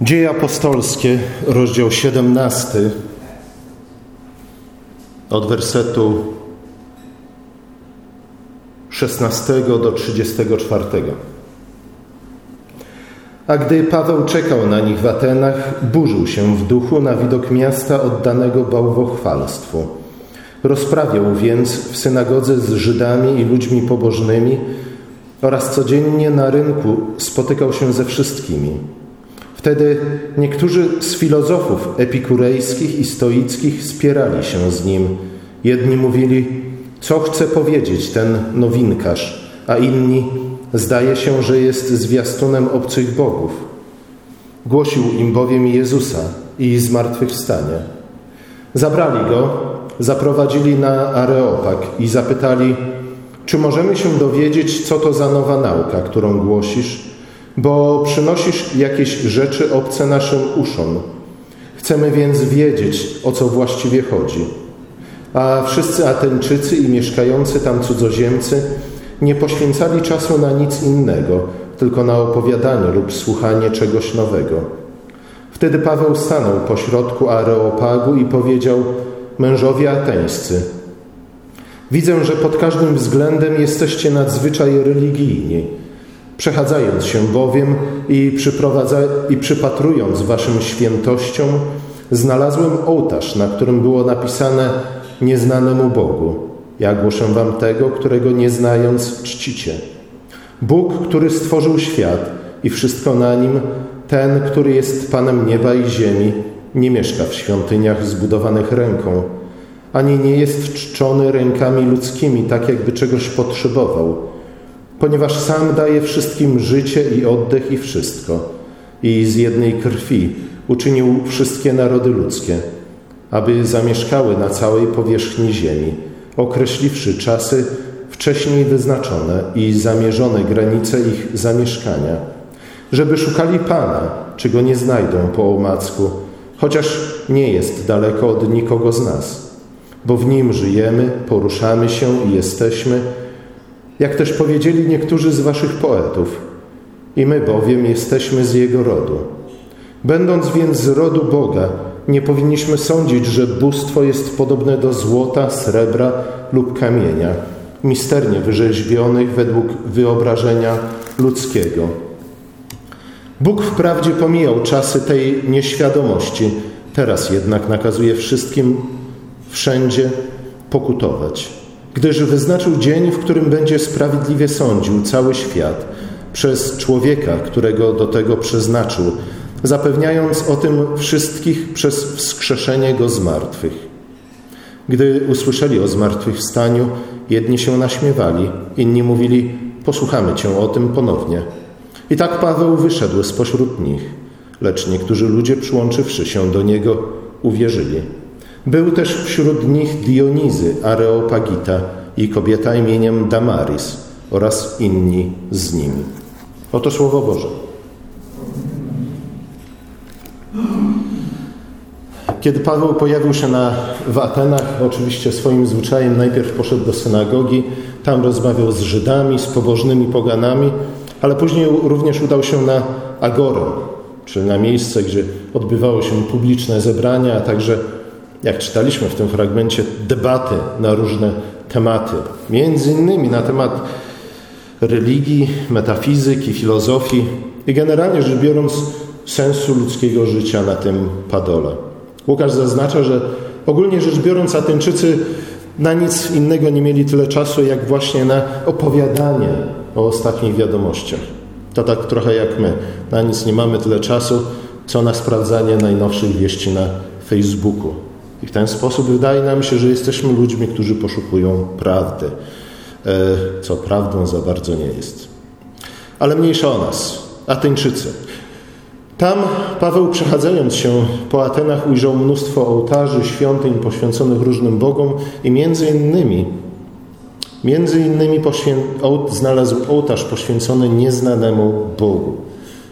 Dzieje apostolskie, rozdział 17, od wersetu 16 do 34. A gdy Paweł czekał na nich w Atenach, burzył się w duchu na widok miasta oddanego bałwochwalstwu. Rozprawiał więc w synagodze z Żydami i ludźmi pobożnymi oraz codziennie na rynku spotykał się ze wszystkimi – Wtedy niektórzy z filozofów epikurejskich i stoickich spierali się z nim. Jedni mówili, co chce powiedzieć ten nowinkarz, a inni, zdaje się, że jest zwiastunem obcych bogów. Głosił im bowiem Jezusa i zmartwychwstanie. Zabrali go, zaprowadzili na Areopag i zapytali, czy możemy się dowiedzieć, co to za nowa nauka, którą głosisz? Bo przynosisz jakieś rzeczy obce naszym uszom. Chcemy więc wiedzieć, o co właściwie chodzi. A wszyscy Ateńczycy i mieszkający tam cudzoziemcy nie poświęcali czasu na nic innego, tylko na opowiadanie lub słuchanie czegoś nowego. Wtedy Paweł stanął pośrodku Areopagu i powiedział: Mężowie ateńscy, widzę, że pod każdym względem jesteście nadzwyczaj religijni Przechadzając się bowiem i, i przypatrując waszym świętościom, znalazłem ołtarz, na którym było napisane nieznanemu Bogu. Ja głoszę wam tego, którego nie znając czcicie. Bóg, który stworzył świat i wszystko na nim, ten, który jest Panem nieba i ziemi, nie mieszka w świątyniach zbudowanych ręką, ani nie jest czczony rękami ludzkimi, tak jakby czegoś potrzebował – ponieważ sam daje wszystkim życie i oddech i wszystko. I z jednej krwi uczynił wszystkie narody ludzkie, aby zamieszkały na całej powierzchni ziemi, określiwszy czasy wcześniej wyznaczone i zamierzone granice ich zamieszkania, żeby szukali Pana, czego nie znajdą po omacku, chociaż nie jest daleko od nikogo z nas, bo w Nim żyjemy, poruszamy się i jesteśmy, jak też powiedzieli niektórzy z waszych poetów. I my bowiem jesteśmy z Jego rodu. Będąc więc z rodu Boga, nie powinniśmy sądzić, że bóstwo jest podobne do złota, srebra lub kamienia, misternie wyrzeźbionych według wyobrażenia ludzkiego. Bóg wprawdzie pomijał czasy tej nieświadomości, teraz jednak nakazuje wszystkim wszędzie pokutować gdyż wyznaczył dzień, w którym będzie sprawiedliwie sądził cały świat przez człowieka, którego do tego przeznaczył, zapewniając o tym wszystkich przez wskrzeszenie go z martwych. Gdy usłyszeli o zmartwychwstaniu, jedni się naśmiewali, inni mówili: Posłuchamy cię o tym ponownie. I tak Paweł wyszedł spośród nich, lecz niektórzy ludzie, przyłączywszy się do niego, uwierzyli. Był też wśród nich Dionizy Areopagita i kobieta imieniem Damaris oraz inni z nimi. Oto Słowo Boże. Kiedy Paweł pojawił się na, w Atenach, oczywiście swoim zwyczajem najpierw poszedł do synagogi, tam rozmawiał z Żydami, z pobożnymi poganami, ale później również udał się na Agorę, czyli na miejsce, gdzie odbywało się publiczne zebrania, a także jak czytaliśmy w tym fragmencie, debaty na różne tematy. Między innymi na temat religii, metafizyki, filozofii i generalnie rzecz biorąc sensu ludzkiego życia na tym padole. Łukasz zaznacza, że ogólnie rzecz biorąc Ateńczycy na nic innego nie mieli tyle czasu, jak właśnie na opowiadanie o ostatnich wiadomościach. To tak trochę jak my. Na nic nie mamy tyle czasu, co na sprawdzanie najnowszych wieści na Facebooku. I w ten sposób wydaje nam się, że jesteśmy ludźmi, którzy poszukują prawdy, e, co prawdą za bardzo nie jest. Ale mniejsza o nas, Ateńczycy. Tam Paweł, przechadzając się po Atenach, ujrzał mnóstwo ołtarzy, świątyń poświęconych różnym bogom i między innymi, między innymi znalazł ołtarz poświęcony nieznanemu Bogu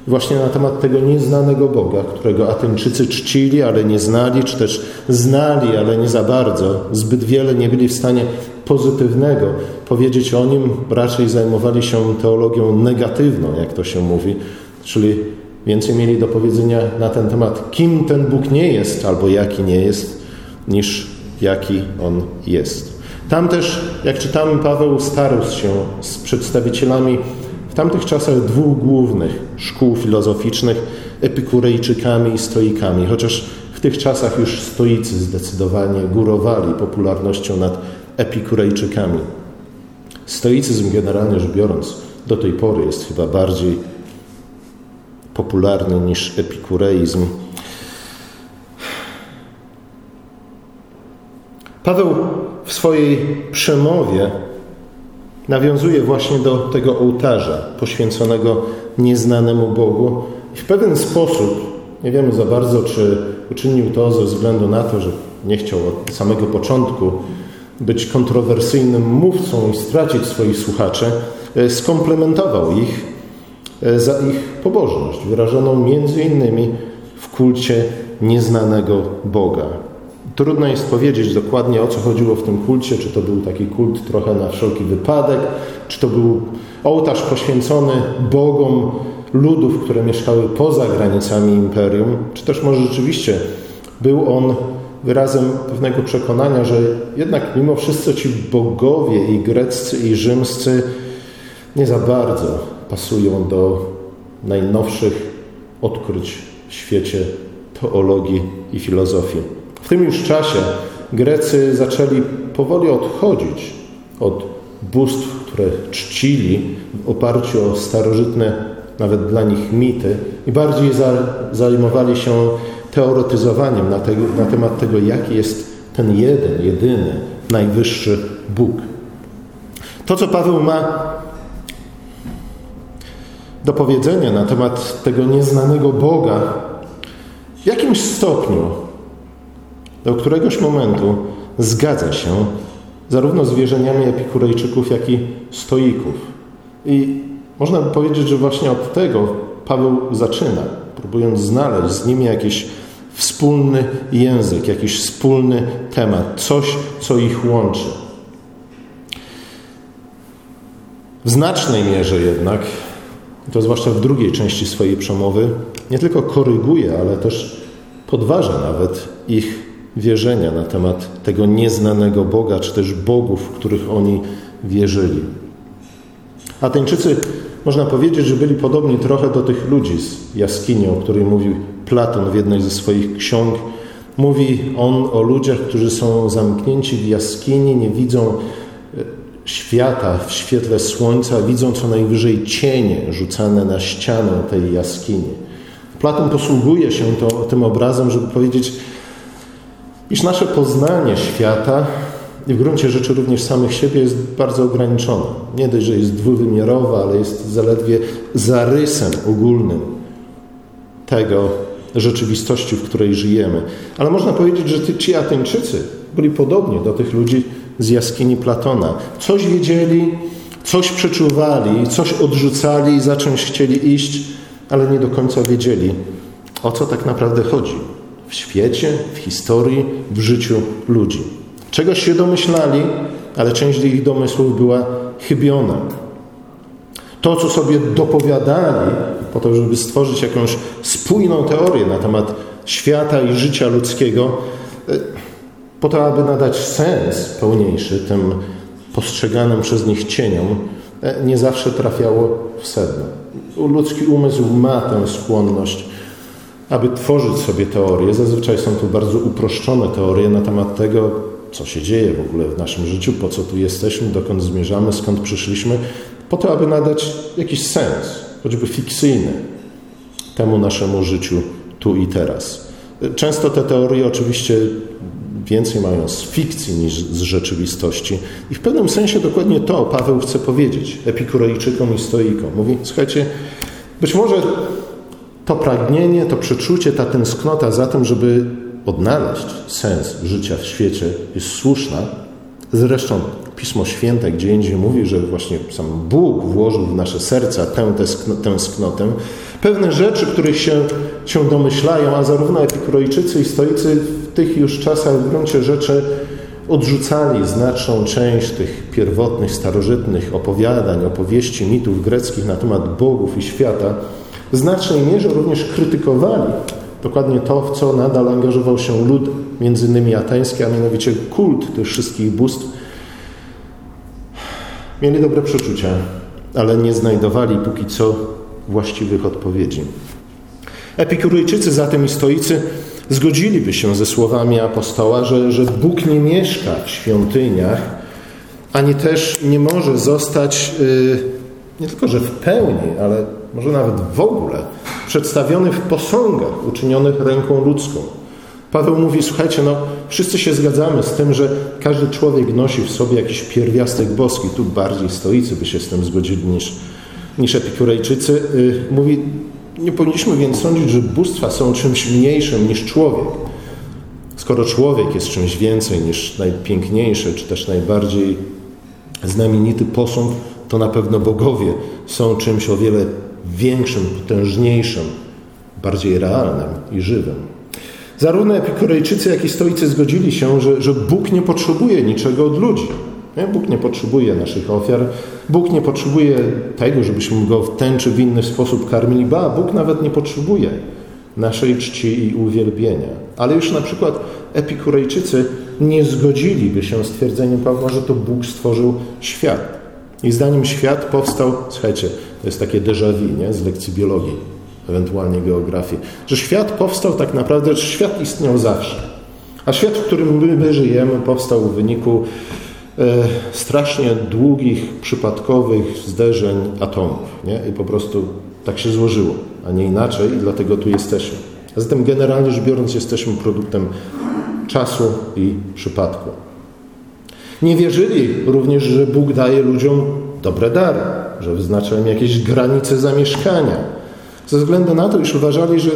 właśnie na temat tego nieznanego Boga, którego Ateńczycy czcili, ale nie znali, czy też znali, ale nie za bardzo. Zbyt wiele nie byli w stanie pozytywnego powiedzieć o nim, raczej zajmowali się teologią negatywną, jak to się mówi, czyli więcej mieli do powiedzenia na ten temat, kim ten Bóg nie jest albo jaki nie jest, niż jaki on jest. Tam też, jak czytamy, Paweł starał się z przedstawicielami w tamtych czasach dwóch głównych szkół filozoficznych, epikurejczykami i stoikami, chociaż w tych czasach już stoicy zdecydowanie górowali popularnością nad epikurejczykami. Stoicyzm generalnie rzecz biorąc do tej pory jest chyba bardziej popularny niż epikureizm. Paweł w swojej przemowie nawiązuje właśnie do tego ołtarza poświęconego nieznanemu Bogu i w pewien sposób, nie wiemy za bardzo, czy uczynił to ze względu na to, że nie chciał od samego początku być kontrowersyjnym mówcą i stracić swoich słuchaczy, e, skomplementował ich e, za ich pobożność, wyrażoną między innymi w kulcie nieznanego Boga. Trudno jest powiedzieć dokładnie o co chodziło w tym kulcie, czy to był taki kult trochę na wszelki wypadek, czy to był ołtarz poświęcony bogom ludów, które mieszkały poza granicami imperium, czy też może rzeczywiście był on wyrazem pewnego przekonania, że jednak mimo wszystko ci bogowie i greccy i rzymscy nie za bardzo pasują do najnowszych odkryć w świecie teologii i filozofii. W tym już czasie Grecy zaczęli powoli odchodzić od bóstw, które czcili w oparciu o starożytne, nawet dla nich mity i bardziej zajmowali się teoretyzowaniem na, tego, na temat tego, jaki jest ten jeden, jedyny, najwyższy Bóg. To, co Paweł ma do powiedzenia na temat tego nieznanego Boga, w jakimś stopniu do któregoś momentu zgadza się zarówno z wierzeniami epikurejczyków, jak i stoików. I można by powiedzieć, że właśnie od tego Paweł zaczyna, próbując znaleźć z nimi jakiś wspólny język, jakiś wspólny temat, coś, co ich łączy. W znacznej mierze jednak, to zwłaszcza w drugiej części swojej przemowy, nie tylko koryguje, ale też podważa nawet ich wierzenia na temat tego nieznanego Boga, czy też bogów, w których oni wierzyli. Ateńczycy, można powiedzieć, że byli podobni trochę do tych ludzi z jaskini, o której mówił Platon w jednej ze swoich ksiąg. Mówi on o ludziach, którzy są zamknięci w jaskini, nie widzą e, świata w świetle słońca, widzą co najwyżej cienie rzucane na ścianę tej jaskini. Platon posługuje się to, tym obrazem, żeby powiedzieć, iż nasze poznanie świata i w gruncie rzeczy również samych siebie jest bardzo ograniczone. Nie dość, że jest dwuwymiarowe, ale jest zaledwie zarysem ogólnym tego rzeczywistości, w której żyjemy. Ale można powiedzieć, że ci Ateńczycy byli podobni do tych ludzi z jaskini Platona. Coś wiedzieli, coś przeczuwali, coś odrzucali, za czymś chcieli iść, ale nie do końca wiedzieli, o co tak naprawdę chodzi w świecie, w historii, w życiu ludzi. Czegoś się domyślali, ale część ich domysłów była chybiona. To, co sobie dopowiadali, po to, żeby stworzyć jakąś spójną teorię na temat świata i życia ludzkiego, e, po to, aby nadać sens pełniejszy tym postrzeganym przez nich cieniom, e, nie zawsze trafiało w sedno. Ludzki umysł ma tę skłonność aby tworzyć sobie teorie. Zazwyczaj są to bardzo uproszczone teorie na temat tego, co się dzieje w ogóle w naszym życiu, po co tu jesteśmy, dokąd zmierzamy, skąd przyszliśmy, po to, aby nadać jakiś sens, choćby fikcyjny, temu naszemu życiu tu i teraz. Często te teorie oczywiście więcej mają z fikcji niż z rzeczywistości. I w pewnym sensie dokładnie to Paweł chce powiedzieć epikurejczykom i stoikom. Mówi, słuchajcie, być może to pragnienie, to przeczucie, ta tęsknota za tym, żeby odnaleźć sens życia w świecie jest słuszna. Zresztą Pismo Święte gdzie indziej mówi, że właśnie sam Bóg włożył w nasze serca tę tęsknotę. Pewne rzeczy, których się, się domyślają, a zarówno epikurejczycy i stoicy w tych już czasach w gruncie rzeczy odrzucali znaczną część tych pierwotnych, starożytnych opowiadań, opowieści, mitów greckich na temat bogów i świata, w znacznej mierze również krytykowali dokładnie to, w co nadal angażował się lud, między innymi ateński, a mianowicie kult tych wszystkich bóstw. Mieli dobre przeczucia, ale nie znajdowali póki co właściwych odpowiedzi. Epikurejczycy zatem i stoicy zgodziliby się ze słowami apostoła, że, że Bóg nie mieszka w świątyniach, ani też nie może zostać yy, nie tylko, że w pełni, ale może nawet w ogóle przedstawiony w posągach uczynionych ręką ludzką. Paweł mówi, słuchajcie, no wszyscy się zgadzamy z tym, że każdy człowiek nosi w sobie jakiś pierwiastek boski. Tu bardziej stoicy by się z tym zgodzili niż, niż epikurejczycy. Yy, mówi, nie powinniśmy więc sądzić, że bóstwa są czymś mniejszym niż człowiek. Skoro człowiek jest czymś więcej niż najpiękniejszy, czy też najbardziej znamienity posąg, to na pewno bogowie są czymś o wiele większym, potężniejszym, bardziej realnym i żywym. Zarówno epikurejczycy, jak i stoicy zgodzili się, że, że Bóg nie potrzebuje niczego od ludzi. Nie? Bóg nie potrzebuje naszych ofiar, Bóg nie potrzebuje tego, żebyśmy go w ten czy w inny sposób karmili, ba, Bóg nawet nie potrzebuje naszej czci i uwielbienia. Ale już na przykład epikurejczycy nie zgodziliby się z twierdzeniem Pawła, że to Bóg stworzył świat. I zdaniem świat powstał, słuchajcie, to jest takie déjà vu, nie? z lekcji biologii, ewentualnie geografii, że świat powstał tak naprawdę, że świat istniał zawsze. A świat, w którym my, my żyjemy, powstał w wyniku e, strasznie długich, przypadkowych zderzeń atomów. Nie? I po prostu tak się złożyło, a nie inaczej, i dlatego tu jesteśmy. A zatem generalnie rzecz biorąc, jesteśmy produktem czasu i przypadku. Nie wierzyli również, że Bóg daje ludziom dobre dary, że wyznacza im jakieś granice zamieszkania. Ze względu na to, iż uważali, że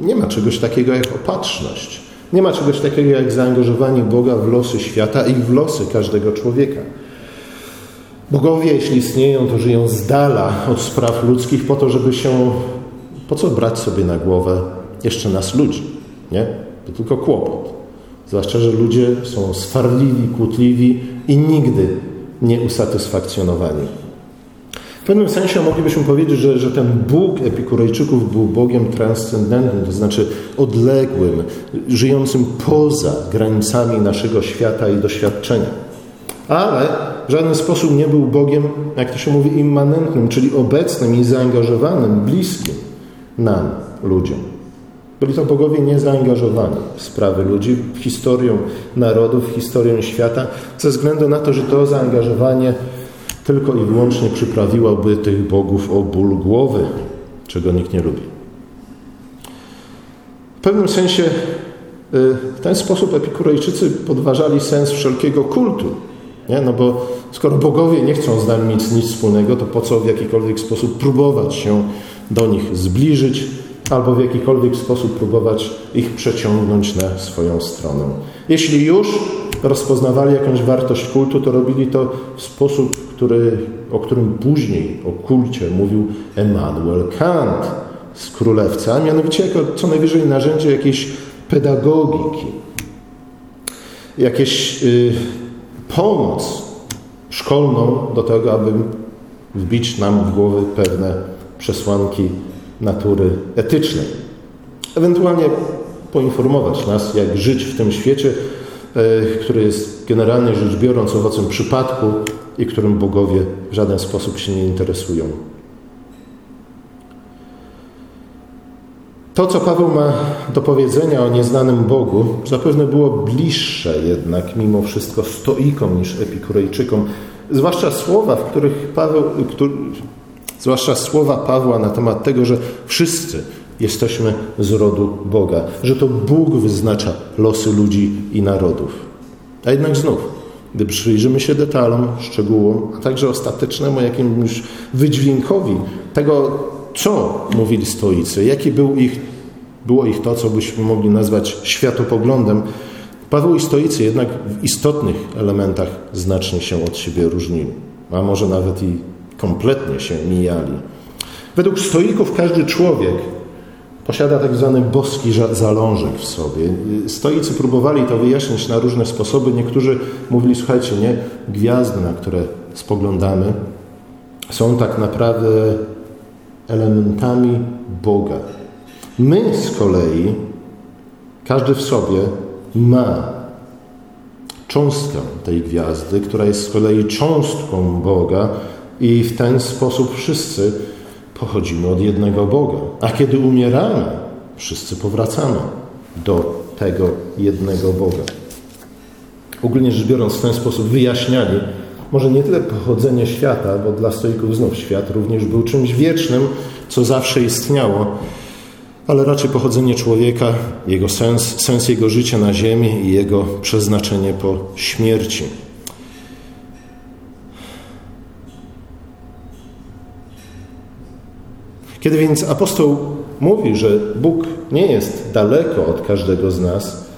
nie ma czegoś takiego jak opatrzność. Nie ma czegoś takiego jak zaangażowanie Boga w losy świata i w losy każdego człowieka. Bogowie, jeśli istnieją, to żyją z dala od spraw ludzkich po to, żeby się... Po co brać sobie na głowę jeszcze nas ludzi? Nie? To tylko kłopot. Zwłaszcza, że ludzie są swarliwi, kłótliwi i nigdy nie usatysfakcjonowani. W pewnym sensie moglibyśmy powiedzieć, że, że ten Bóg Epikurejczyków był Bogiem transcendentnym, to znaczy odległym, żyjącym poza granicami naszego świata i doświadczenia. Ale w żaden sposób nie był Bogiem, jak to się mówi, immanentnym, czyli obecnym i zaangażowanym, bliskim nam, ludziom. Byli to bogowie niezaangażowani w sprawy ludzi, w historię narodów, w historię świata, ze względu na to, że to zaangażowanie tylko i wyłącznie przyprawiłoby tych bogów o ból głowy, czego nikt nie lubi. W pewnym sensie y, w ten sposób epikurejczycy podważali sens wszelkiego kultu. Nie? No bo skoro bogowie nie chcą z nami mieć nic wspólnego, to po co w jakikolwiek sposób próbować się do nich zbliżyć, albo w jakikolwiek sposób próbować ich przeciągnąć na swoją stronę. Jeśli już rozpoznawali jakąś wartość kultu, to robili to w sposób, który, o którym później o kulcie mówił Emmanuel Kant z Królewca, a mianowicie jako co najwyżej narzędzie jakiejś pedagogiki, jakieś y, pomoc szkolną do tego, aby wbić nam w głowy pewne przesłanki natury etycznej. Ewentualnie poinformować nas, jak żyć w tym świecie, e, który jest generalnie rzecz biorąc owocem przypadku i którym bogowie w żaden sposób się nie interesują. To, co Paweł ma do powiedzenia o nieznanym Bogu, zapewne było bliższe jednak mimo wszystko stoikom niż epikurejczykom, zwłaszcza słowa, w których Paweł, Zwłaszcza słowa Pawła na temat tego, że wszyscy jesteśmy z rodu Boga, że to Bóg wyznacza losy ludzi i narodów. A jednak znów, gdy przyjrzymy się detalom, szczegółom, a także ostatecznemu jakimś wydźwiękowi tego, co mówili stoicy, jaki był ich, było ich to, co byśmy mogli nazwać światopoglądem, Paweł i stoicy jednak w istotnych elementach znacznie się od siebie różnili, a może nawet i kompletnie się mijali. Według stoików każdy człowiek posiada tak zwany boski zalążek w sobie. Stoicy próbowali to wyjaśnić na różne sposoby. Niektórzy mówili, słuchajcie, nie, gwiazdy, na które spoglądamy, są tak naprawdę elementami Boga. My z kolei, każdy w sobie ma cząstkę tej gwiazdy, która jest z kolei cząstką Boga, i w ten sposób wszyscy pochodzimy od jednego Boga. A kiedy umieramy, wszyscy powracamy do tego jednego Boga. Ogólnie rzecz biorąc, w ten sposób wyjaśniali, może nie tyle pochodzenie świata, bo dla stoików znów świat również był czymś wiecznym, co zawsze istniało, ale raczej pochodzenie człowieka, jego sens, sens jego życia na ziemi i jego przeznaczenie po śmierci. Kiedy więc apostoł mówi, że Bóg nie jest daleko od każdego z nas,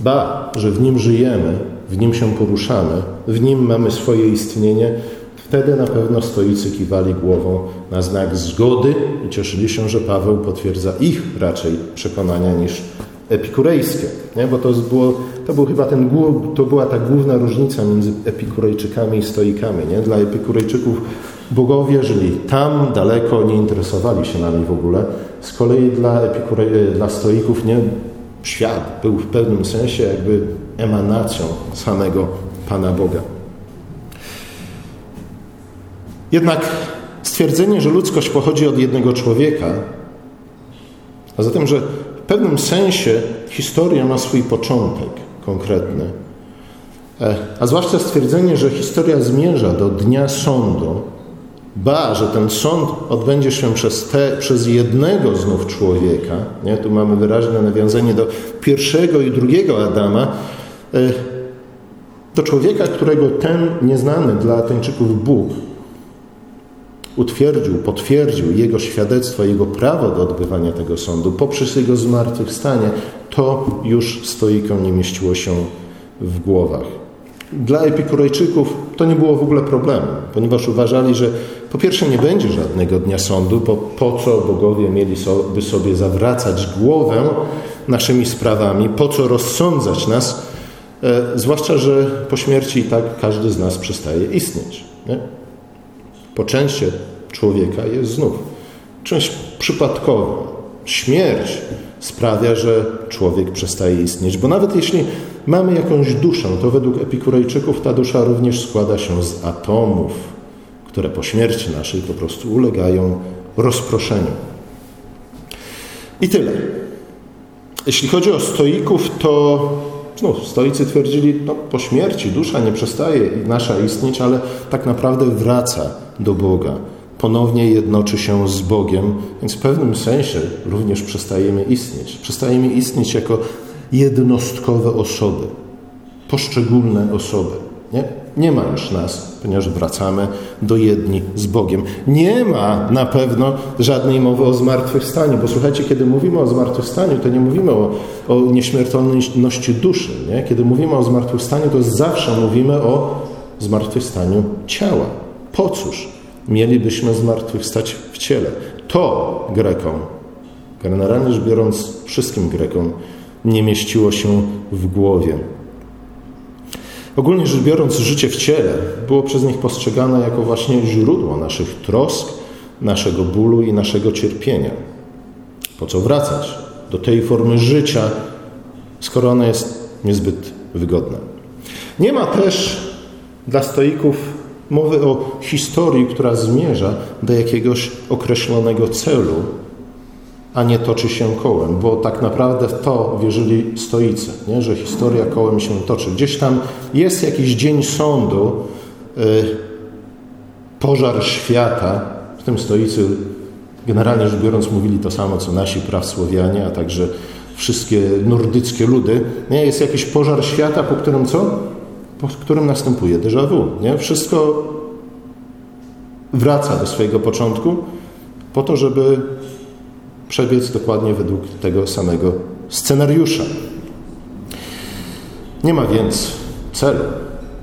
ba, że w Nim żyjemy, w Nim się poruszamy, w Nim mamy swoje istnienie, wtedy na pewno stoicy kiwali głową na znak zgody i cieszyli się, że Paweł potwierdza ich raczej przekonania niż epikurejskie. Nie? Bo to, było, to, był chyba ten, to była ta główna różnica między epikurejczykami i stoikami. Nie? Dla epikurejczyków bogowie żyli tam, daleko, nie interesowali się nami w ogóle. Z kolei dla, epikurej, dla stoików nie, świat był w pewnym sensie jakby emanacją samego Pana Boga. Jednak stwierdzenie, że ludzkość pochodzi od jednego człowieka, a zatem, że w pewnym sensie historia ma swój początek konkretny, e, a zwłaszcza stwierdzenie, że historia zmierza do dnia sądu, ba, że ten sąd odbędzie się przez, te, przez jednego znów człowieka, nie? tu mamy wyraźne nawiązanie do pierwszego i drugiego Adama, e, do człowieka, którego ten nieznany dla Ateńczyków Bóg utwierdził, potwierdził jego świadectwo, jego prawo do odbywania tego sądu poprzez jego zmartwychwstanie, to już stoikom nie mieściło się w głowach. Dla Epikurejczyków to nie było w ogóle problemu, ponieważ uważali, że po pierwsze nie będzie żadnego dnia sądu, bo po co bogowie mieliby sobie zawracać głowę naszymi sprawami, po co rozsądzać nas, e, zwłaszcza, że po śmierci i tak każdy z nas przestaje istnieć. Nie? Poczęście człowieka jest znów czymś przypadkowym. Śmierć sprawia, że człowiek przestaje istnieć, bo nawet jeśli mamy jakąś duszę, to według Epikurejczyków ta dusza również składa się z atomów, które po śmierci naszej po prostu ulegają rozproszeniu. I tyle. Jeśli chodzi o stoików, to znów stoicy twierdzili, no po śmierci dusza nie przestaje nasza istnieć, ale tak naprawdę wraca do Boga. Ponownie jednoczy się z Bogiem, więc w pewnym sensie również przestajemy istnieć. Przestajemy istnieć jako jednostkowe osoby, poszczególne osoby. Nie? nie ma już nas, ponieważ wracamy do jedni z Bogiem. Nie ma na pewno żadnej mowy o zmartwychwstaniu, bo słuchajcie, kiedy mówimy o zmartwychwstaniu, to nie mówimy o, o nieśmiertelności duszy. Nie? Kiedy mówimy o zmartwychwstaniu, to zawsze mówimy o zmartwychwstaniu ciała. Po cóż mielibyśmy zmartwychwstać w ciele? To Grekom, generalnie rzecz biorąc wszystkim Grekom, nie mieściło się w głowie. Ogólnie rzecz biorąc, życie w ciele było przez nich postrzegane jako właśnie źródło naszych trosk, naszego bólu i naszego cierpienia. Po co wracać do tej formy życia, skoro ona jest niezbyt wygodna? Nie ma też dla stoików mowy o historii, która zmierza do jakiegoś określonego celu, a nie toczy się kołem, bo tak naprawdę w to wierzyli stoicy, nie? że historia kołem się toczy. Gdzieś tam jest jakiś dzień sądu, yy, pożar świata, w tym stoicy generalnie rzecz biorąc mówili to samo, co nasi prawsłowianie, a także wszystkie nordyckie ludy. Nie? Jest jakiś pożar świata, po którym co? Po którym następuje déjà vu. Nie? Wszystko wraca do swojego początku po to, żeby przebiec dokładnie według tego samego scenariusza. Nie ma więc celu,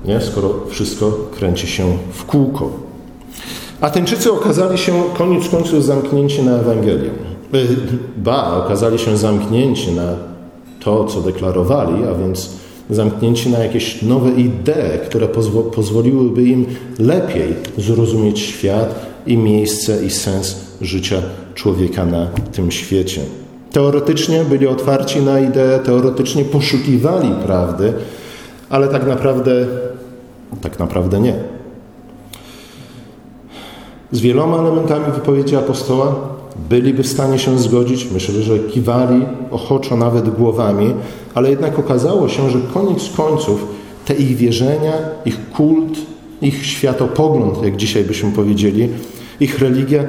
nie? skoro wszystko kręci się w kółko. Ateńczycy okazali się koniec końców zamknięci na Ewangelię. E, ba, okazali się zamknięci na to, co deklarowali, a więc zamknięci na jakieś nowe idee, które pozwo pozwoliłyby im lepiej zrozumieć świat i miejsce i sens życia człowieka na tym świecie. Teoretycznie byli otwarci na ideę, teoretycznie poszukiwali prawdy, ale tak naprawdę, tak naprawdę nie. Z wieloma elementami wypowiedzi apostoła byliby w stanie się zgodzić, myślę, że kiwali ochoczo nawet głowami, ale jednak okazało się, że koniec końców te ich wierzenia, ich kult, ich światopogląd, jak dzisiaj byśmy powiedzieli, ich religia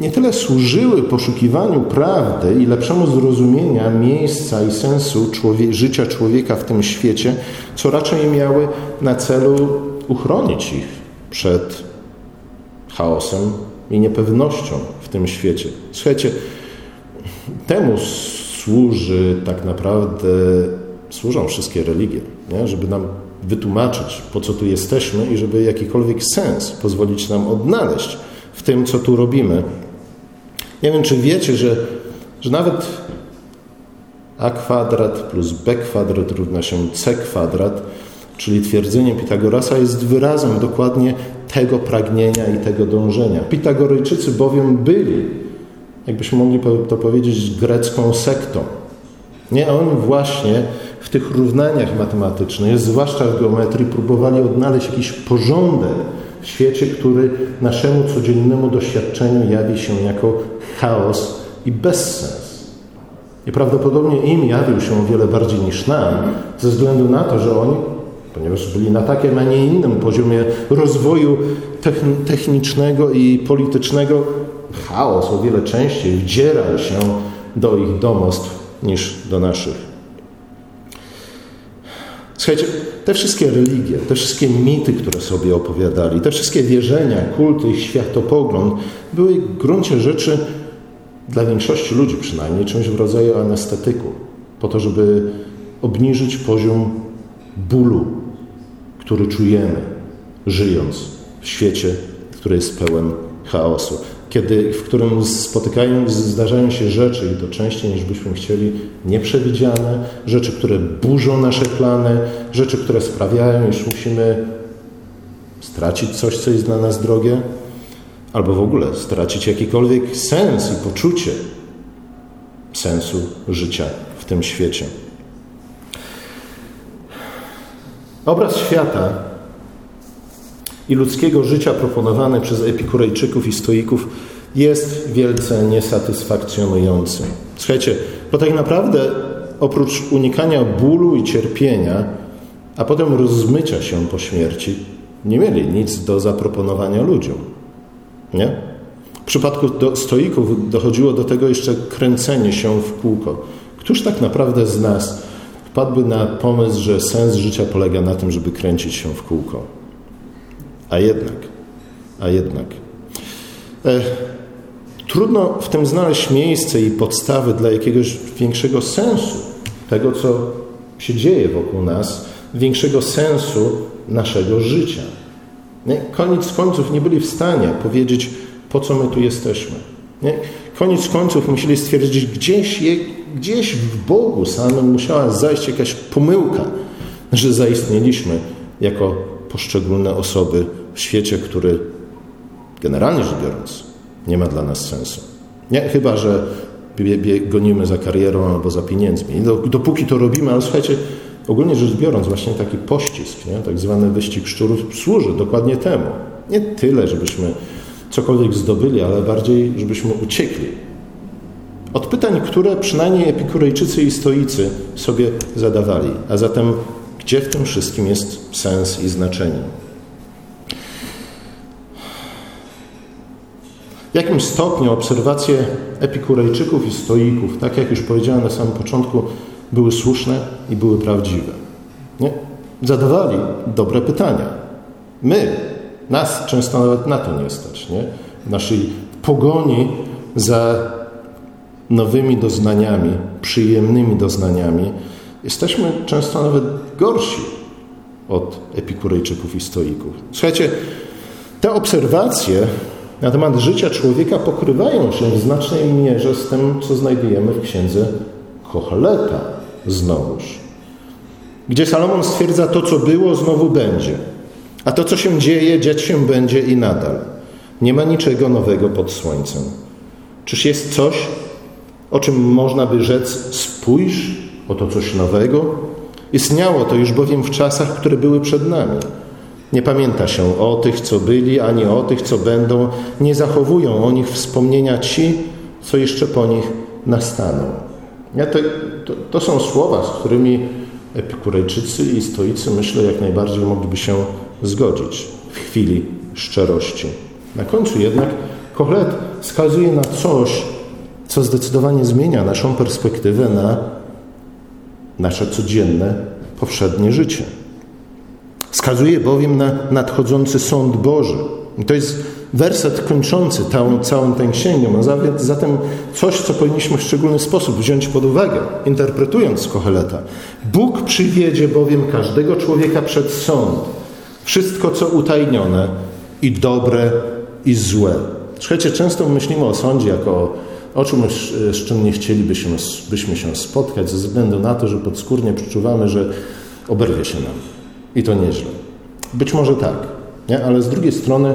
nie tyle służyły poszukiwaniu prawdy i lepszemu zrozumienia miejsca i sensu człowie życia człowieka w tym świecie, co raczej miały na celu uchronić ich przed chaosem i niepewnością w tym świecie. Słuchajcie, temu służy tak naprawdę, służą wszystkie religie, nie? żeby nam wytłumaczyć, po co tu jesteśmy i żeby jakikolwiek sens pozwolić nam odnaleźć w tym, co tu robimy. Nie wiem, czy wiecie, że, że nawet a kwadrat plus b kwadrat równa się c kwadrat, czyli twierdzenie Pitagorasa jest wyrazem dokładnie tego pragnienia i tego dążenia. Pitagorejczycy bowiem byli, jakbyśmy mogli to powiedzieć, grecką sektą. Nie, oni właśnie w tych równaniach matematycznych, zwłaszcza w geometrii, próbowali odnaleźć jakiś porządek w świecie, który naszemu codziennemu doświadczeniu jawi się jako chaos i bezsens. I prawdopodobnie im jawił się o wiele bardziej niż nam, ze względu na to, że oni, ponieważ byli na takim, a nie innym poziomie rozwoju technicznego i politycznego, chaos o wiele częściej wdzierał się do ich domostw niż do naszych. Słuchajcie, te wszystkie religie, te wszystkie mity, które sobie opowiadali, te wszystkie wierzenia, kulty, światopogląd były w gruncie rzeczy dla większości ludzi przynajmniej czymś w rodzaju anestetyku, po to, żeby obniżyć poziom bólu, który czujemy, żyjąc w świecie, który jest pełen chaosu. Kiedy, w którym spotykają, zdarzają się rzeczy, i to częściej niż byśmy chcieli, nieprzewidziane, rzeczy, które burzą nasze plany, rzeczy, które sprawiają, iż musimy stracić coś, co jest dla nas drogie, albo w ogóle stracić jakikolwiek sens i poczucie sensu życia w tym świecie. Obraz świata i ludzkiego życia proponowany przez epikurejczyków i stoików jest wielce niesatysfakcjonujący. Słuchajcie, bo tak naprawdę oprócz unikania bólu i cierpienia, a potem rozmycia się po śmierci, nie mieli nic do zaproponowania ludziom. Nie? W przypadku do stoików dochodziło do tego jeszcze kręcenie się w kółko. Któż tak naprawdę z nas wpadłby na pomysł, że sens życia polega na tym, żeby kręcić się w kółko? A jednak, a jednak. E, trudno w tym znaleźć miejsce i podstawy dla jakiegoś większego sensu tego, co się dzieje wokół nas, większego sensu naszego życia. Nie? Koniec końców nie byli w stanie powiedzieć, po co my tu jesteśmy. Nie? Koniec końców musieli stwierdzić, gdzieś, je, gdzieś w Bogu samym musiała zajść jakaś pomyłka, że zaistnieliśmy jako poszczególne osoby w świecie, który generalnie rzecz biorąc nie ma dla nas sensu. Nie, chyba, że gonimy za karierą albo za pieniędzmi. I dopóki to robimy, ale słuchajcie, ogólnie rzecz biorąc, właśnie taki pościsk, nie? tak zwany wyścig szczurów, służy dokładnie temu. Nie tyle, żebyśmy cokolwiek zdobyli, ale bardziej, żebyśmy uciekli. Od pytań, które przynajmniej epikurejczycy i stoicy sobie zadawali. A zatem, gdzie w tym wszystkim jest sens i znaczenie? W jakim stopniu obserwacje epikurejczyków i stoików, tak jak już powiedziałem na samym początku, były słuszne i były prawdziwe. Nie? Zadawali dobre pytania. My, nas często nawet na to nie stać. Nie? W naszej pogoni za nowymi doznaniami, przyjemnymi doznaniami, jesteśmy często nawet gorsi od epikurejczyków i stoików. Słuchajcie, te obserwacje na temat życia człowieka pokrywają się w znacznej mierze z tym, co znajdujemy w księdze Kochleta znowuż. Gdzie Salomon stwierdza, to co było, znowu będzie. A to, co się dzieje, dziać się będzie i nadal. Nie ma niczego nowego pod słońcem. Czyż jest coś, o czym można by rzec spójrz, oto coś nowego? Istniało to już bowiem w czasach, które były przed nami. Nie pamięta się o tych, co byli, ani o tych, co będą. Nie zachowują o nich wspomnienia ci, co jeszcze po nich nastaną. Ja to, to, to są słowa, z którymi epikurejczycy i stoicy, myślę, jak najbardziej mogliby się zgodzić w chwili szczerości. Na końcu jednak Kohelet wskazuje na coś, co zdecydowanie zmienia naszą perspektywę na nasze codzienne, powszednie życie. Wskazuje bowiem na nadchodzący sąd Boży. To jest werset kończący całą, całą tę księgę, a zatem coś, co powinniśmy w szczególny sposób wziąć pod uwagę, interpretując Koheleta. Bóg przywiedzie bowiem każdego człowieka przed sąd. Wszystko, co utajnione i dobre i złe. Słuchajcie, często myślimy o sądzie jako o czymś, z czym nie chcielibyśmy byśmy się spotkać, ze względu na to, że podskórnie przeczuwamy, że oberwie się nam. I to nieźle. Być może tak, nie? ale z drugiej strony,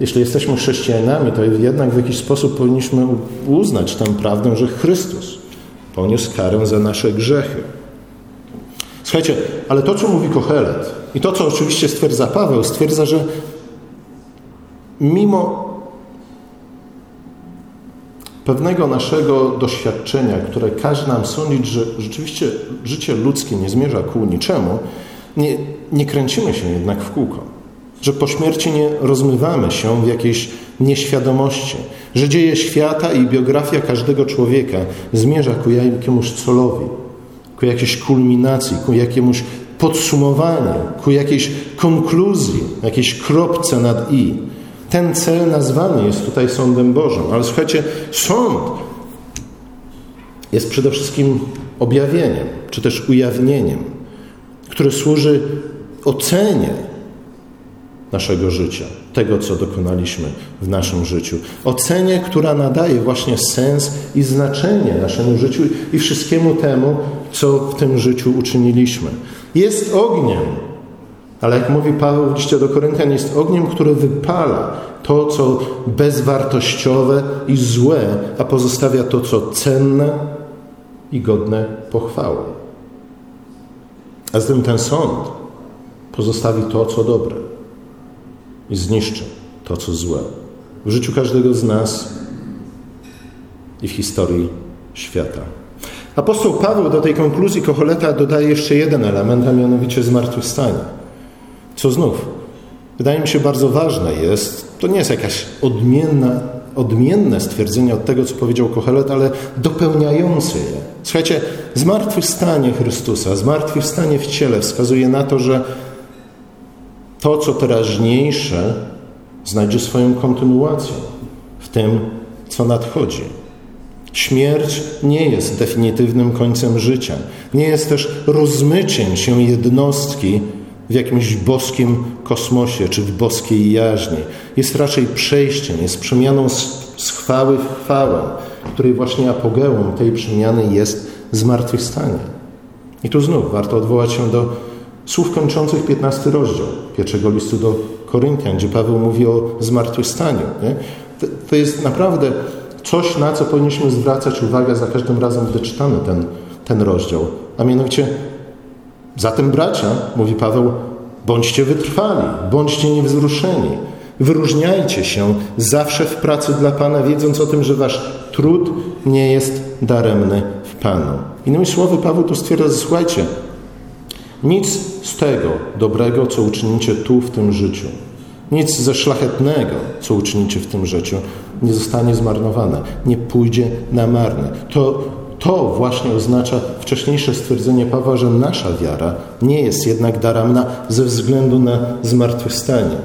jeśli jesteśmy chrześcijanami, to jednak w jakiś sposób powinniśmy uznać tę prawdę, że Chrystus poniósł karę za nasze grzechy. Słuchajcie, ale to, co mówi Kohelet i to, co oczywiście stwierdza Paweł, stwierdza, że mimo pewnego naszego doświadczenia, które każe nam sądzić, że rzeczywiście życie ludzkie nie zmierza ku niczemu, nie, nie kręcimy się jednak w kółko. Że po śmierci nie rozmywamy się w jakiejś nieświadomości. Że dzieje świata i biografia każdego człowieka zmierza ku jakiemuś celowi, ku jakiejś kulminacji, ku jakiemuś podsumowaniu, ku jakiejś konkluzji, jakiejś kropce nad i. Ten cel nazwany jest tutaj sądem Bożym. Ale słuchajcie, sąd jest przede wszystkim objawieniem, czy też ujawnieniem, które służy ocenie naszego życia, tego, co dokonaliśmy w naszym życiu. Ocenie, która nadaje właśnie sens i znaczenie naszemu życiu i wszystkiemu temu, co w tym życiu uczyniliśmy. Jest ogniem, ale jak mówi Paweł w liście do Koryntian, jest ogniem, który wypala to, co bezwartościowe i złe, a pozostawia to, co cenne i godne pochwały. A zatem ten sąd pozostawi to, co dobre i zniszczy to, co złe. W życiu każdego z nas i w historii świata. Apostoł Paweł do tej konkluzji Kocholeta dodaje jeszcze jeden element, a mianowicie zmartwychwstanie. Co znów, wydaje mi się bardzo ważne jest, to nie jest jakaś odmienna, odmienne stwierdzenie od tego, co powiedział Kohelet, ale dopełniające je. Słuchajcie, zmartwychwstanie Chrystusa, zmartwychwstanie w ciele wskazuje na to, że to, co teraźniejsze, znajdzie swoją kontynuację w tym, co nadchodzi. Śmierć nie jest definitywnym końcem życia, nie jest też rozmyciem się jednostki w jakimś boskim kosmosie czy w boskiej jaźni. Jest raczej przejściem, jest przemianą z chwały w chwałę, której właśnie apogeum tej przemiany jest zmartwychwstanie. I tu znów warto odwołać się do słów kończących 15 rozdział pierwszego listu do Koryntian, gdzie Paweł mówi o zmartwychwstaniu. Nie? To, to jest naprawdę coś, na co powinniśmy zwracać uwagę za każdym razem, gdy czytamy ten, ten rozdział. A mianowicie Zatem, bracia, mówi Paweł, bądźcie wytrwali, bądźcie niewzruszeni. Wyróżniajcie się zawsze w pracy dla Pana, wiedząc o tym, że wasz trud nie jest daremny w Panu. Innymi słowy, Paweł tu stwierdza, słuchajcie, nic z tego dobrego, co uczynicie tu w tym życiu, nic ze szlachetnego, co uczynicie w tym życiu, nie zostanie zmarnowane, nie pójdzie na marne. To to właśnie oznacza wcześniejsze stwierdzenie Pawła, że nasza wiara nie jest jednak daremna ze względu na zmartwychwstanie.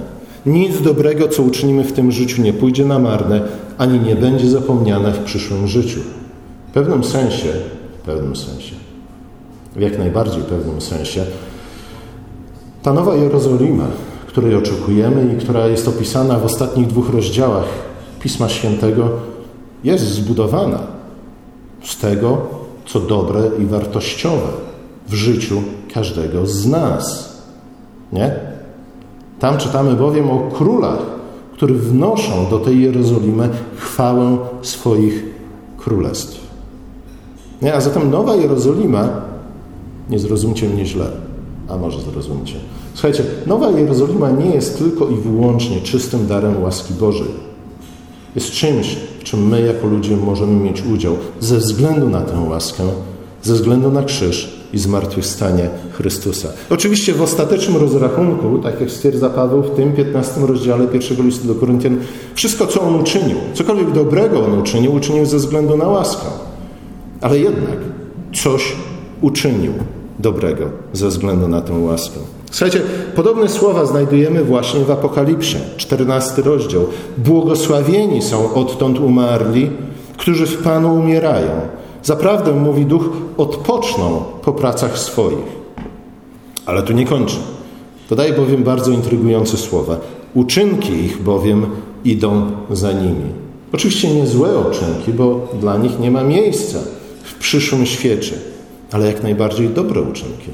Nic dobrego, co uczynimy w tym życiu, nie pójdzie na marne, ani nie będzie zapomniane w przyszłym życiu. W pewnym sensie, w pewnym sensie, w jak najbardziej pewnym sensie, ta nowa Jerozolima, której oczekujemy i która jest opisana w ostatnich dwóch rozdziałach Pisma Świętego, jest zbudowana z tego, co dobre i wartościowe w życiu każdego z nas. Nie? Tam czytamy bowiem o królach, które wnoszą do tej Jerozolimy chwałę swoich królestw. Nie? A zatem Nowa Jerozolima, nie zrozumcie mnie źle, a może zrozumcie. Słuchajcie, Nowa Jerozolima nie jest tylko i wyłącznie czystym darem łaski Bożej. Jest czymś, w czym my jako ludzie możemy mieć udział ze względu na tę łaskę, ze względu na krzyż i zmartwychwstanie Chrystusa. Oczywiście w ostatecznym rozrachunku, tak jak stwierdza Paweł w tym 15 rozdziale pierwszego listu do Koryntian, wszystko co On uczynił, cokolwiek dobrego On uczynił, uczynił ze względu na łaskę. Ale jednak coś uczynił dobrego ze względu na tę łaskę. Słuchajcie, podobne słowa znajdujemy właśnie w Apokalipsie, 14 rozdział. Błogosławieni są odtąd umarli, którzy w Panu umierają. Zaprawdę, mówi duch, odpoczną po pracach swoich. Ale tu nie kończy. Dodaje bowiem bardzo intrygujące słowa. Uczynki ich bowiem idą za nimi. Oczywiście nie złe uczynki, bo dla nich nie ma miejsca w przyszłym świecie, ale jak najbardziej dobre uczynki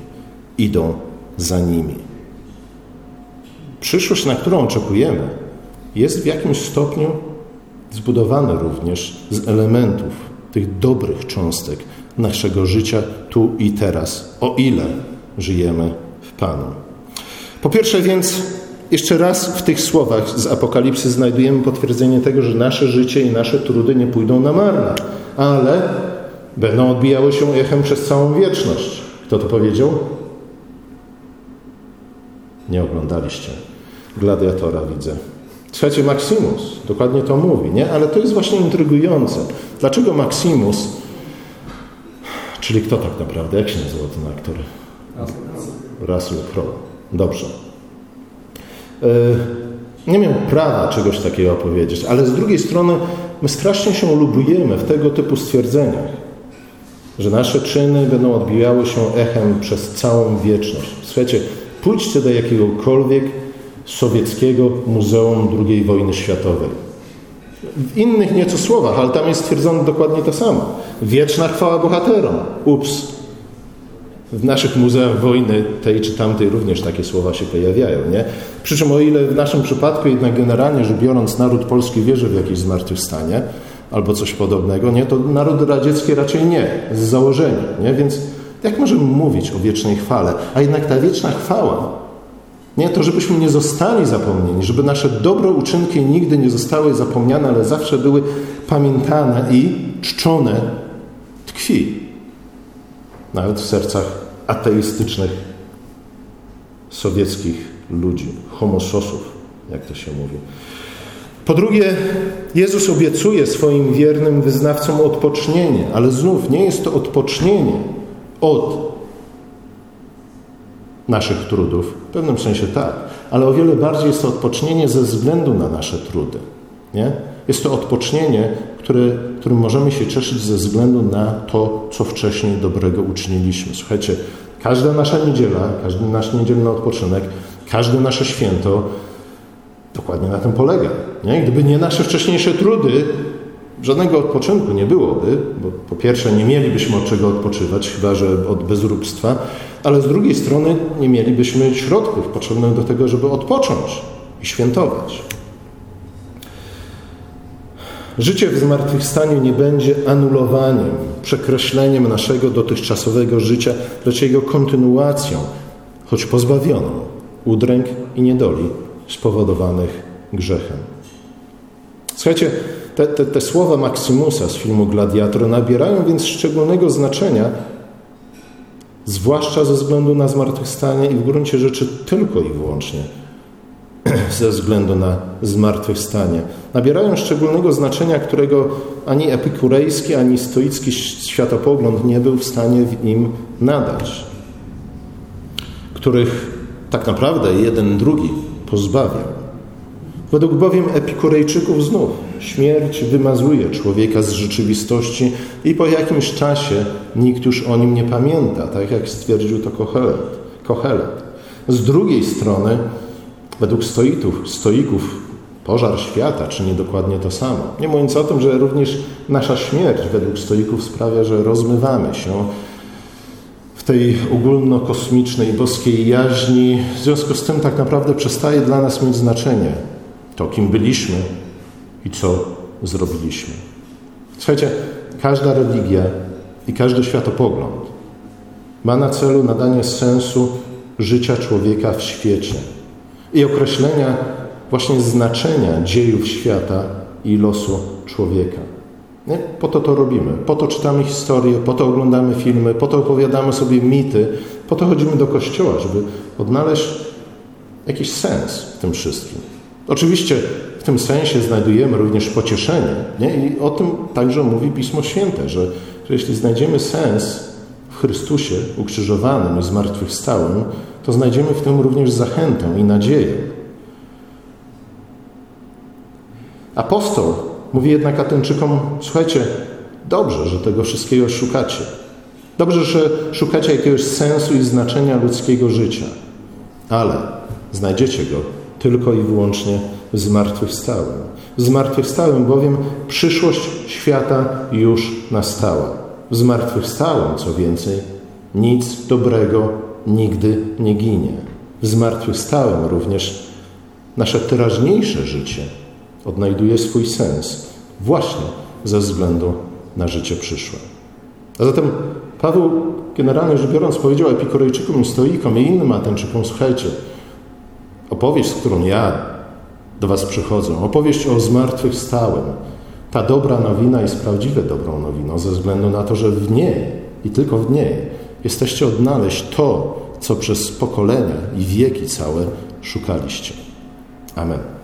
idą za nimi. Przyszłość, na którą oczekujemy, jest w jakimś stopniu zbudowana również z elementów tych dobrych cząstek naszego życia tu i teraz, o ile żyjemy w Panu. Po pierwsze więc, jeszcze raz w tych słowach z Apokalipsy znajdujemy potwierdzenie tego, że nasze życie i nasze trudy nie pójdą na marne, ale będą odbijały się echem przez całą wieczność. Kto to powiedział? Nie oglądaliście. Gladiatora widzę. Słuchajcie, Maximus dokładnie to mówi, nie? Ale to jest właśnie intrygujące. Dlaczego Maximus, czyli kto tak naprawdę, jak się nazywa ten aktor? Russell Crowe. Dobrze. E, nie miał prawa czegoś takiego powiedzieć, ale z drugiej strony my strasznie się lubujemy w tego typu stwierdzeniach, że nasze czyny będą odbijały się echem przez całą wieczność. Słuchajcie, pójdźcie do jakiegokolwiek sowieckiego Muzeum II wojny światowej. W innych nieco słowach, ale tam jest stwierdzone dokładnie to samo. Wieczna chwała bohaterom. Ups. W naszych muzeach wojny tej czy tamtej również takie słowa się pojawiają. Nie? Przy czym o ile w naszym przypadku jednak generalnie rzecz biorąc naród polski wierzy w jakieś zmartwychwstanie albo coś podobnego, nie? to naród radziecki raczej nie, z założenia. Nie? Więc jak możemy mówić o wiecznej chwale? A jednak ta wieczna chwała nie to, żebyśmy nie zostali zapomnieni, żeby nasze dobre uczynki nigdy nie zostały zapomniane, ale zawsze były pamiętane i czczone tkwi. Nawet w sercach ateistycznych sowieckich ludzi, homososów, jak to się mówi. Po drugie, Jezus obiecuje swoim wiernym wyznawcom odpocznienie, ale znów nie jest to odpocznienie od naszych trudów? W pewnym sensie tak, ale o wiele bardziej jest to odpocznienie ze względu na nasze trudy. Nie? Jest to odpocznienie, które, którym możemy się cieszyć ze względu na to, co wcześniej dobrego uczyniliśmy. Słuchajcie, każda nasza niedziela, każdy nasz niedzielny odpoczynek, każde nasze święto dokładnie na tym polega. Nie? Gdyby nie nasze wcześniejsze trudy, żadnego odpoczynku nie byłoby, bo po pierwsze nie mielibyśmy od czego odpoczywać, chyba że od bezróbstwa, ale z drugiej strony nie mielibyśmy środków potrzebnych do tego, żeby odpocząć i świętować. Życie w zmartwychwstaniu nie będzie anulowaniem, przekreśleniem naszego dotychczasowego życia, lecz jego kontynuacją, choć pozbawioną udręk i niedoli spowodowanych grzechem. Słuchajcie, te, te, te słowa Maximusa z filmu Gladiator nabierają więc szczególnego znaczenia, zwłaszcza ze względu na zmartwychwstanie i w gruncie rzeczy tylko i wyłącznie ze względu na zmartwychwstanie. Nabierają szczególnego znaczenia, którego ani epikurejski, ani stoicki światopogląd nie był w stanie w im nadać, których tak naprawdę jeden drugi pozbawiał. Według bowiem epikurejczyków znów śmierć wymazuje człowieka z rzeczywistości i po jakimś czasie nikt już o nim nie pamięta, tak jak stwierdził to Kohelet. Kohelet. Z drugiej strony, według stoitów, stoików, pożar świata czyni dokładnie to samo. Nie mówiąc o tym, że również nasza śmierć według stoików sprawia, że rozmywamy się w tej ogólnokosmicznej boskiej jaźni. W związku z tym tak naprawdę przestaje dla nas mieć znaczenie, to, kim byliśmy i co zrobiliśmy. Słuchajcie, każda religia i każdy światopogląd ma na celu nadanie sensu życia człowieka w świecie i określenia właśnie znaczenia dziejów świata i losu człowieka. Po to to robimy. Po to czytamy historię, po to oglądamy filmy, po to opowiadamy sobie mity, po to chodzimy do kościoła, żeby odnaleźć jakiś sens w tym wszystkim. Oczywiście w tym sensie znajdujemy również pocieszenie. Nie? I o tym także mówi Pismo Święte, że, że jeśli znajdziemy sens w Chrystusie ukrzyżowanym i zmartwychwstałym, to znajdziemy w tym również zachętę i nadzieję. Apostoł mówi jednak Ateńczykom, słuchajcie, dobrze, że tego wszystkiego szukacie. Dobrze, że szukacie jakiegoś sensu i znaczenia ludzkiego życia, ale znajdziecie go tylko i wyłącznie w zmartwychwstałym. W zmartwychwstałym bowiem przyszłość świata już nastała. W zmartwychwstałym, co więcej, nic dobrego nigdy nie ginie. W zmartwychwstałym również nasze teraźniejsze życie odnajduje swój sens właśnie ze względu na życie przyszłe. A zatem Paweł, generalnie rzecz biorąc, powiedział Epikorejczykom i Stoikom i innym Atenczykom, słuchajcie, opowieść, z którą ja do was przychodzę, opowieść o zmartwychwstałym, ta dobra nowina jest prawdziwie dobrą nowiną, ze względu na to, że w niej i tylko w niej jesteście odnaleźć to, co przez pokolenia i wieki całe szukaliście. Amen.